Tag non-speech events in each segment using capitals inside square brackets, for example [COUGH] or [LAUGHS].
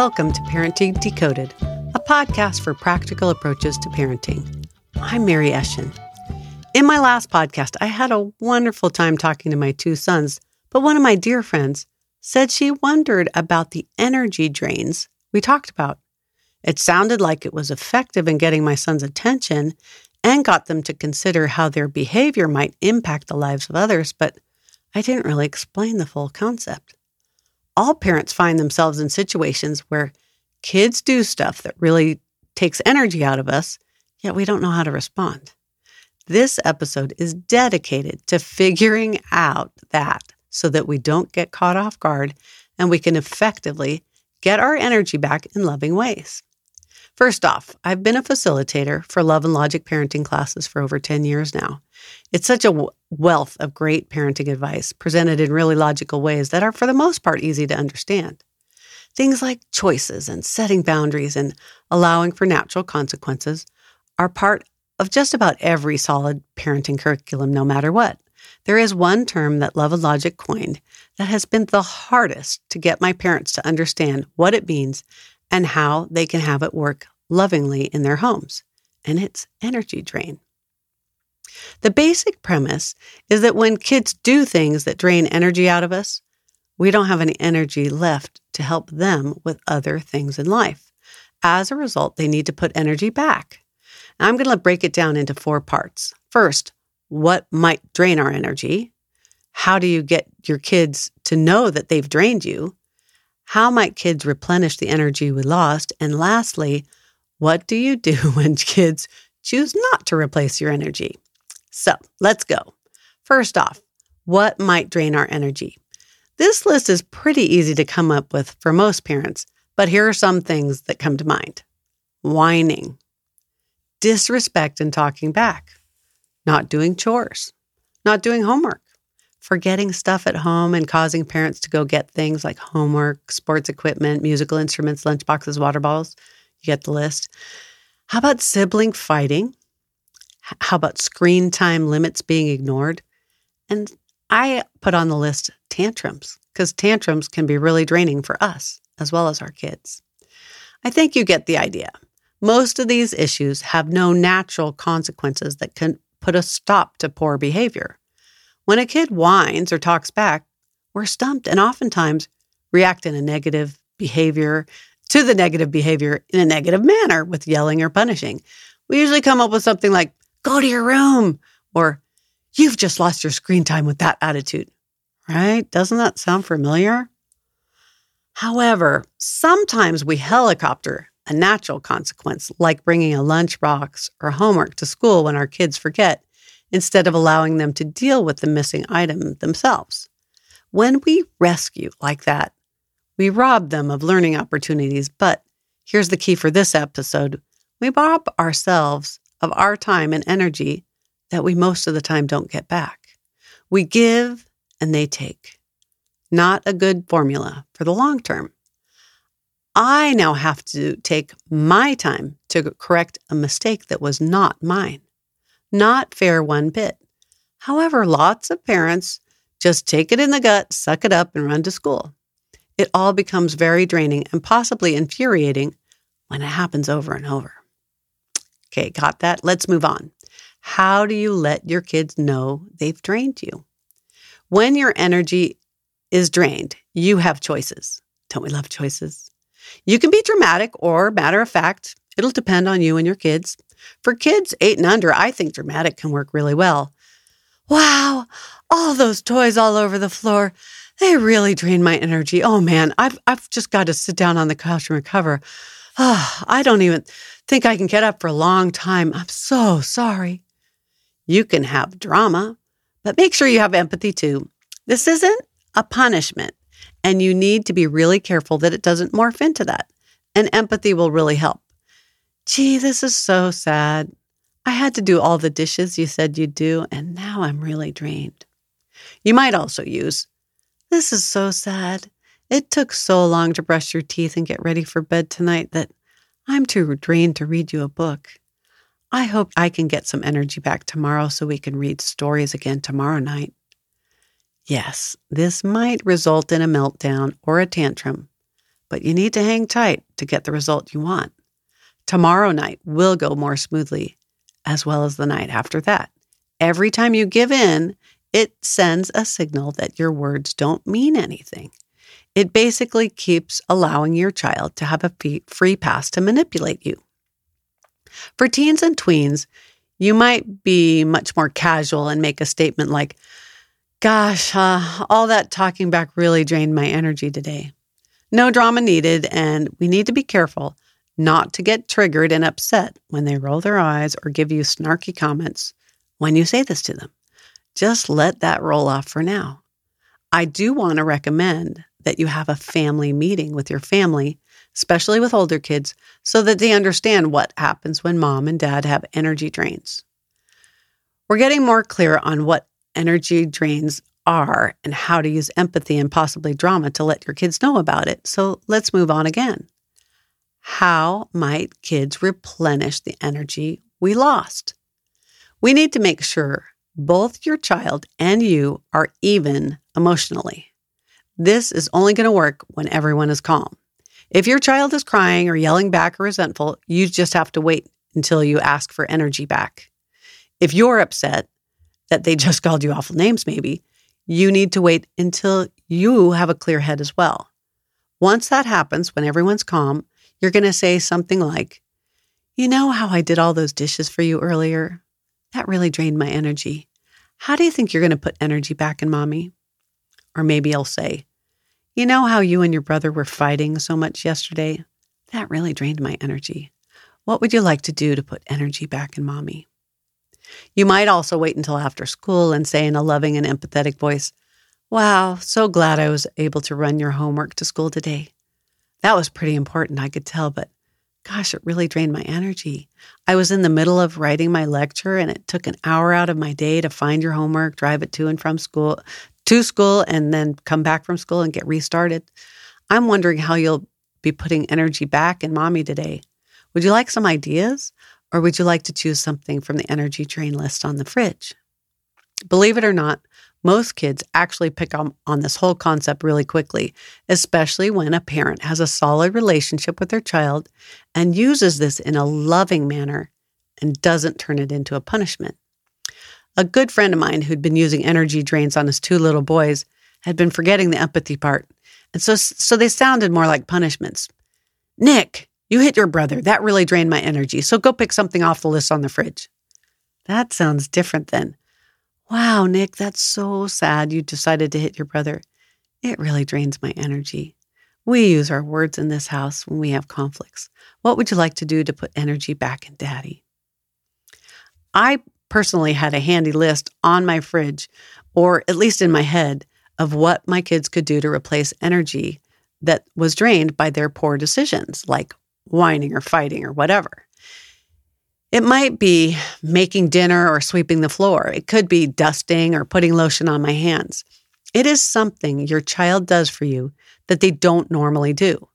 Welcome to Parenting Decoded, a podcast for practical approaches to parenting. I'm Mary Eschen. In my last podcast, I had a wonderful time talking to my two sons, but one of my dear friends said she wondered about the energy drains we talked about. It sounded like it was effective in getting my sons' attention and got them to consider how their behavior might impact the lives of others, but I didn't really explain the full concept all parents find themselves in situations where kids do stuff that really takes energy out of us, yet we don't know how to respond. This episode is dedicated to figuring out that so that we don't get caught off guard and we can effectively get our energy back in loving ways. First off, I've been a facilitator for Love and Logic parenting classes for over 10 years now. It's such a wealth of great parenting advice presented in really logical ways that are, for the most part, easy to understand. Things like choices and setting boundaries and allowing for natural consequences are part of just about every solid parenting curriculum, no matter what. There is one term that Love and Logic coined that has been the hardest to get my parents to understand what it means and how they can have it work lovingly in their homes, and it's energy drain. The basic premise is that when kids do things that drain energy out of us, we don't have any energy left to help them with other things in life. As a result, they need to put energy back. I'm going to break it down into four parts. First, what might drain our energy? How do you get your kids to know that they've drained you? How might kids replenish the energy we lost? And lastly, what do you do [LAUGHS] when kids choose not to replace your energy? So let's go. First off, what might drain our energy? This list is pretty easy to come up with for most parents, but here are some things that come to mind whining, disrespect and talking back, not doing chores, not doing homework, forgetting stuff at home and causing parents to go get things like homework, sports equipment, musical instruments, lunchboxes, water bottles. You get the list. How about sibling fighting? How about screen time limits being ignored? And I put on the list tantrums because tantrums can be really draining for us as well as our kids. I think you get the idea. Most of these issues have no natural consequences that can put a stop to poor behavior. When a kid whines or talks back, we're stumped and oftentimes react in a negative behavior to the negative behavior in a negative manner with yelling or punishing. We usually come up with something like, go to your room, or you've just lost your screen time with that attitude, right? Doesn't that sound familiar? However, sometimes we helicopter a natural consequence, like bringing a lunchbox or homework to school when our kids forget, instead of allowing them to deal with the missing item themselves. When we rescue like that, we rob them of learning opportunities. But here's the key for this episode we rob ourselves of our time and energy that we most of the time don't get back. We give and they take. Not a good formula for the long term. I now have to take my time to correct a mistake that was not mine. Not fair one bit. However, lots of parents just take it in the gut, suck it up, and run to school. It all becomes very draining and possibly infuriating when it happens over and over. Okay, got that? Let's move on. How do you let your kids know they've drained you? When your energy is drained, you have choices. Don't we love choices? You can be dramatic or matter of fact. It'll depend on you and your kids. For kids eight and under, I think dramatic can work really well. Wow, all those toys all over the floor. They really drain my energy. Oh man, I've I've just got to sit down on the couch and recover. Oh, I don't even think I can get up for a long time. I'm so sorry. You can have drama, but make sure you have empathy too. This isn't a punishment, and you need to be really careful that it doesn't morph into that. And empathy will really help. Gee, this is so sad. I had to do all the dishes you said you'd do, and now I'm really drained. You might also use, This is so sad. It took so long to brush your teeth and get ready for bed tonight that I'm too drained to read you a book. I hope I can get some energy back tomorrow so we can read stories again tomorrow night. Yes, this might result in a meltdown or a tantrum, but you need to hang tight to get the result you want. Tomorrow night will go more smoothly, as well as the night after that. Every time you give in, it sends a signal that your words don't mean anything. It basically keeps allowing your child to have a free pass to manipulate you. For teens and tweens, you might be much more casual and make a statement like, Gosh, uh, all that talking back really drained my energy today. No drama needed, and we need to be careful not to get triggered and upset when they roll their eyes or give you snarky comments when you say this to them. Just let that roll off for now. I do want to recommend that you have a family meeting with your family, especially with older kids, so that they understand what happens when mom and dad have energy drains. We're getting more clear on what energy drains are and how to use empathy and possibly drama to let your kids know about it. So let's move on again. How might kids replenish the energy we lost? We need to make sure both your child and you are even emotionally. This is only going to work when everyone is calm. If your child is crying or yelling back or resentful, you just have to wait until you ask for energy back. If you're upset that they [LAUGHS] just called you awful names, maybe, you need to wait until you have a clear head as well. Once that happens, when everyone's calm, you're going to say something like, You know how I did all those dishes for you earlier? That really drained my energy. How do you think you're going to put energy back in mommy? Or maybe I'll say, You know how you and your brother were fighting so much yesterday? That really drained my energy. What would you like to do to put energy back in mommy? You might also wait until after school and say in a loving and empathetic voice, Wow, so glad I was able to run your homework to school today. That was pretty important, I could tell, but gosh, it really drained my energy. I was in the middle of writing my lecture and it took an hour out of my day to find your homework, drive it to and from school, to school, and then come back from school and get restarted. I'm wondering how you'll be putting energy back in mommy today. Would you like some ideas? Or would you like to choose something from the energy drain list on the fridge? Believe it or not, most kids actually pick up on this whole concept really quickly, especially when a parent has a solid relationship with their child and uses this in a loving manner and doesn't turn it into a punishment. A good friend of mine who'd been using energy drains on his two little boys had been forgetting the empathy part. And so, so they sounded more like punishments. Nick, you hit your brother. That really drained my energy. So go pick something off the list on the fridge. That sounds different than, wow, Nick, that's so sad you decided to hit your brother. It really drains my energy. We use our words in this house when we have conflicts. What would you like to do to put energy back in daddy? I personally had a handy list on my fridge, or at least in my head, of what my kids could do to replace energy that was drained by their poor decisions, like whining or fighting or whatever. It might be making dinner or sweeping the floor. It could be dusting or putting lotion on my hands. It is something your child does for you that they don't normally do,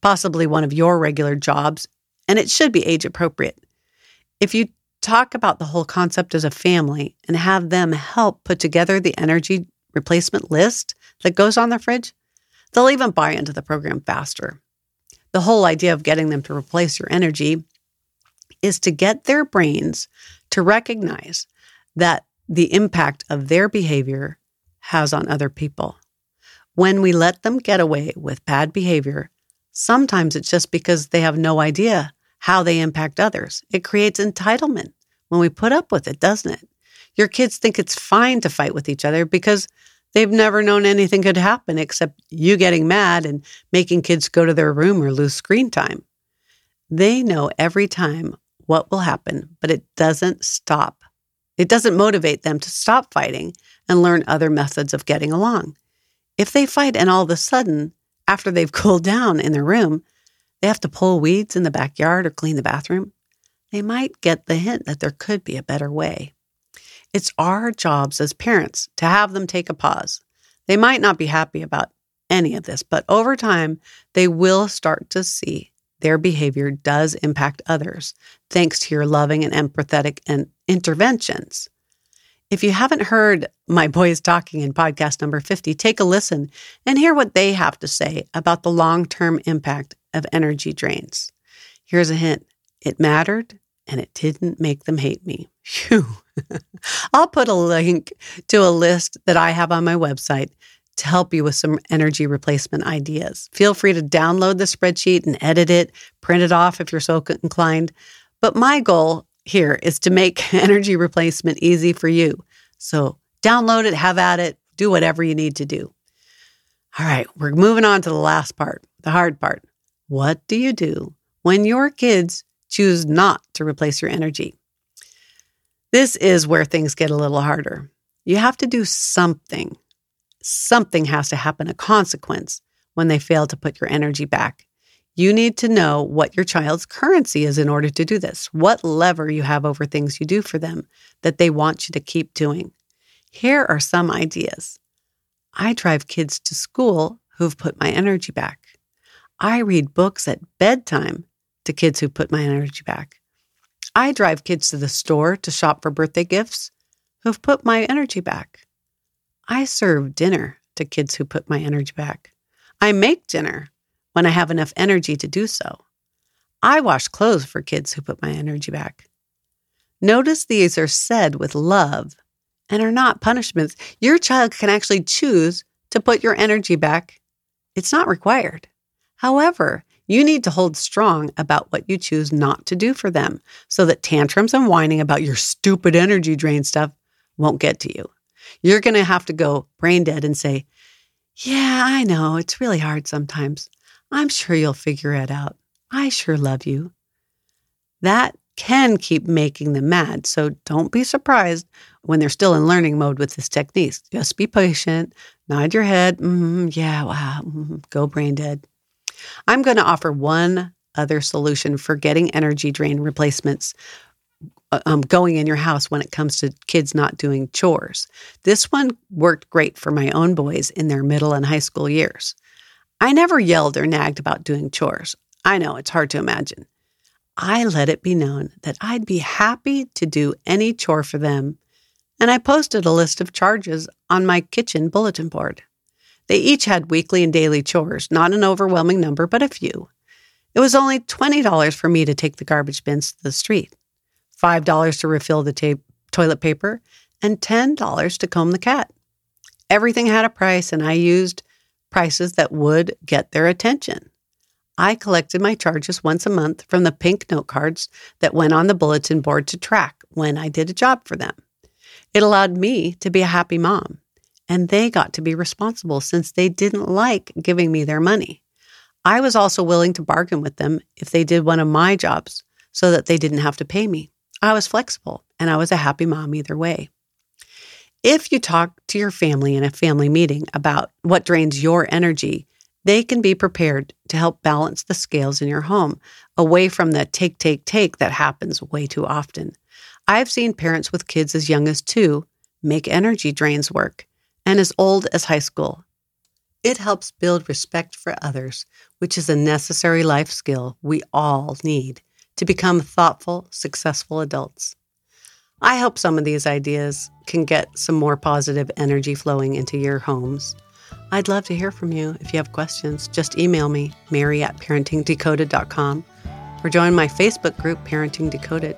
possibly one of your regular jobs, and it should be age appropriate. If you talk about the whole concept as a family and have them help put together the energy replacement list that goes on the fridge, they'll even buy into the program faster. The whole idea of getting them to replace your energy is to get their brains to recognize that the impact of their behavior has on other people. When we let them get away with bad behavior, sometimes it's just because they have no idea how they impact others. It creates entitlement when we put up with it, doesn't it? Your kids think it's fine to fight with each other because They've never known anything could happen except you getting mad and making kids go to their room or lose screen time. They know every time what will happen, but it doesn't stop. It doesn't motivate them to stop fighting and learn other methods of getting along. If they fight and all of a sudden, after they've [LAUGHS] cooled down in their room, they have to pull weeds in the backyard or clean the bathroom, they might get the hint that there could be a better way. It's our jobs as parents to have them take a pause. They might not be happy about any of this, but over time, they will start to see their behavior does impact others thanks to your loving and empathetic and interventions. If you haven't heard my boys talking in podcast number 50, take a listen and hear what they have to say about the long term impact of energy drains. Here's a hint it mattered and it didn't make them hate me. Phew. [LAUGHS] I'll put a link to a list that I have on my website to help you with some energy replacement ideas. Feel free to download the spreadsheet and edit it, print it off if you're so inclined. But my goal here is to make [LAUGHS] energy replacement easy for you. So download it, have at it, do whatever you need to do. All right, we're moving on to the last part, the hard part. What do you do when your kids choose not to replace your energy? This is where things get a little harder. You have to do something. Something has to happen, a consequence, when they fail to put your energy back. You need to know what your child's currency is in order to do this, what lever you have over things you do for them that they want you to keep doing. Here are some ideas. I drive kids to school who've put my energy back. I read books at bedtime to kids who put my energy back. I drive kids to the store to shop for birthday gifts who've put my energy back. I serve dinner to kids who put my energy back. I make dinner when I have enough energy to do so. I wash clothes for kids who put my energy back. Notice these are said with love and are not punishments. Your child can actually choose to put your energy back. It's not required. However, you need to hold strong about what you choose not to do for them so that tantrums and whining about your stupid energy drain stuff won't get to you. You're going to have to go brain dead and say, Yeah, I know, it's really hard sometimes. I'm sure you'll figure it out. I sure love you. That can keep making them mad. So don't be surprised when they're still in learning mode with this technique. Just be patient, nod your head. Mm-hmm, yeah, wow, mm-hmm, go brain dead. I'm going to offer one other solution for getting energy drain replacements um, going in your house when it comes to kids not doing chores. This one worked great for my own boys in their middle and high school years. I never yelled or nagged about doing chores. I know it's hard to imagine. I let it be known that I'd be happy to do any chore for them, and I posted a list of charges on my kitchen bulletin board. They each had weekly and daily chores, not an overwhelming number, but a few. It was only $20 for me to take the garbage bins to the street, $5 to refill the ta- toilet paper, and $10 to comb the cat. Everything had a price, and I used prices that would get their attention. I collected my charges once a month from the pink note cards that went on the bulletin board to track when I did a job for them. It allowed me to be a happy mom, and they got to be responsible since they didn't like giving me their money. I was also willing to bargain with them if they did one of my jobs so that they didn't have to pay me. I was flexible and I was a happy mom either way. If you talk to your family in a family meeting about what drains your energy, they can be prepared to help balance the scales in your home away from the take, take, take that happens way too often. I've seen parents with kids as young as two make energy drains work and as old as high school. It helps build respect for others, which is a necessary life skill we all need to become thoughtful, successful adults. I hope some of these ideas can get some more positive energy flowing into your homes. I'd love to hear from you. If you have questions, just email me, mary at parentingdecoded.com, or join my Facebook group, Parenting Decoded.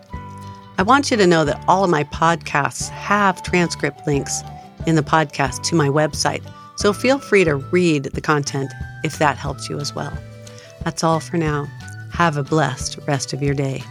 I want you to know that all of my podcasts have transcript links in the podcast to my website, so feel free to read the content if that helps you as well. That's all for now. Have a blessed rest of your day.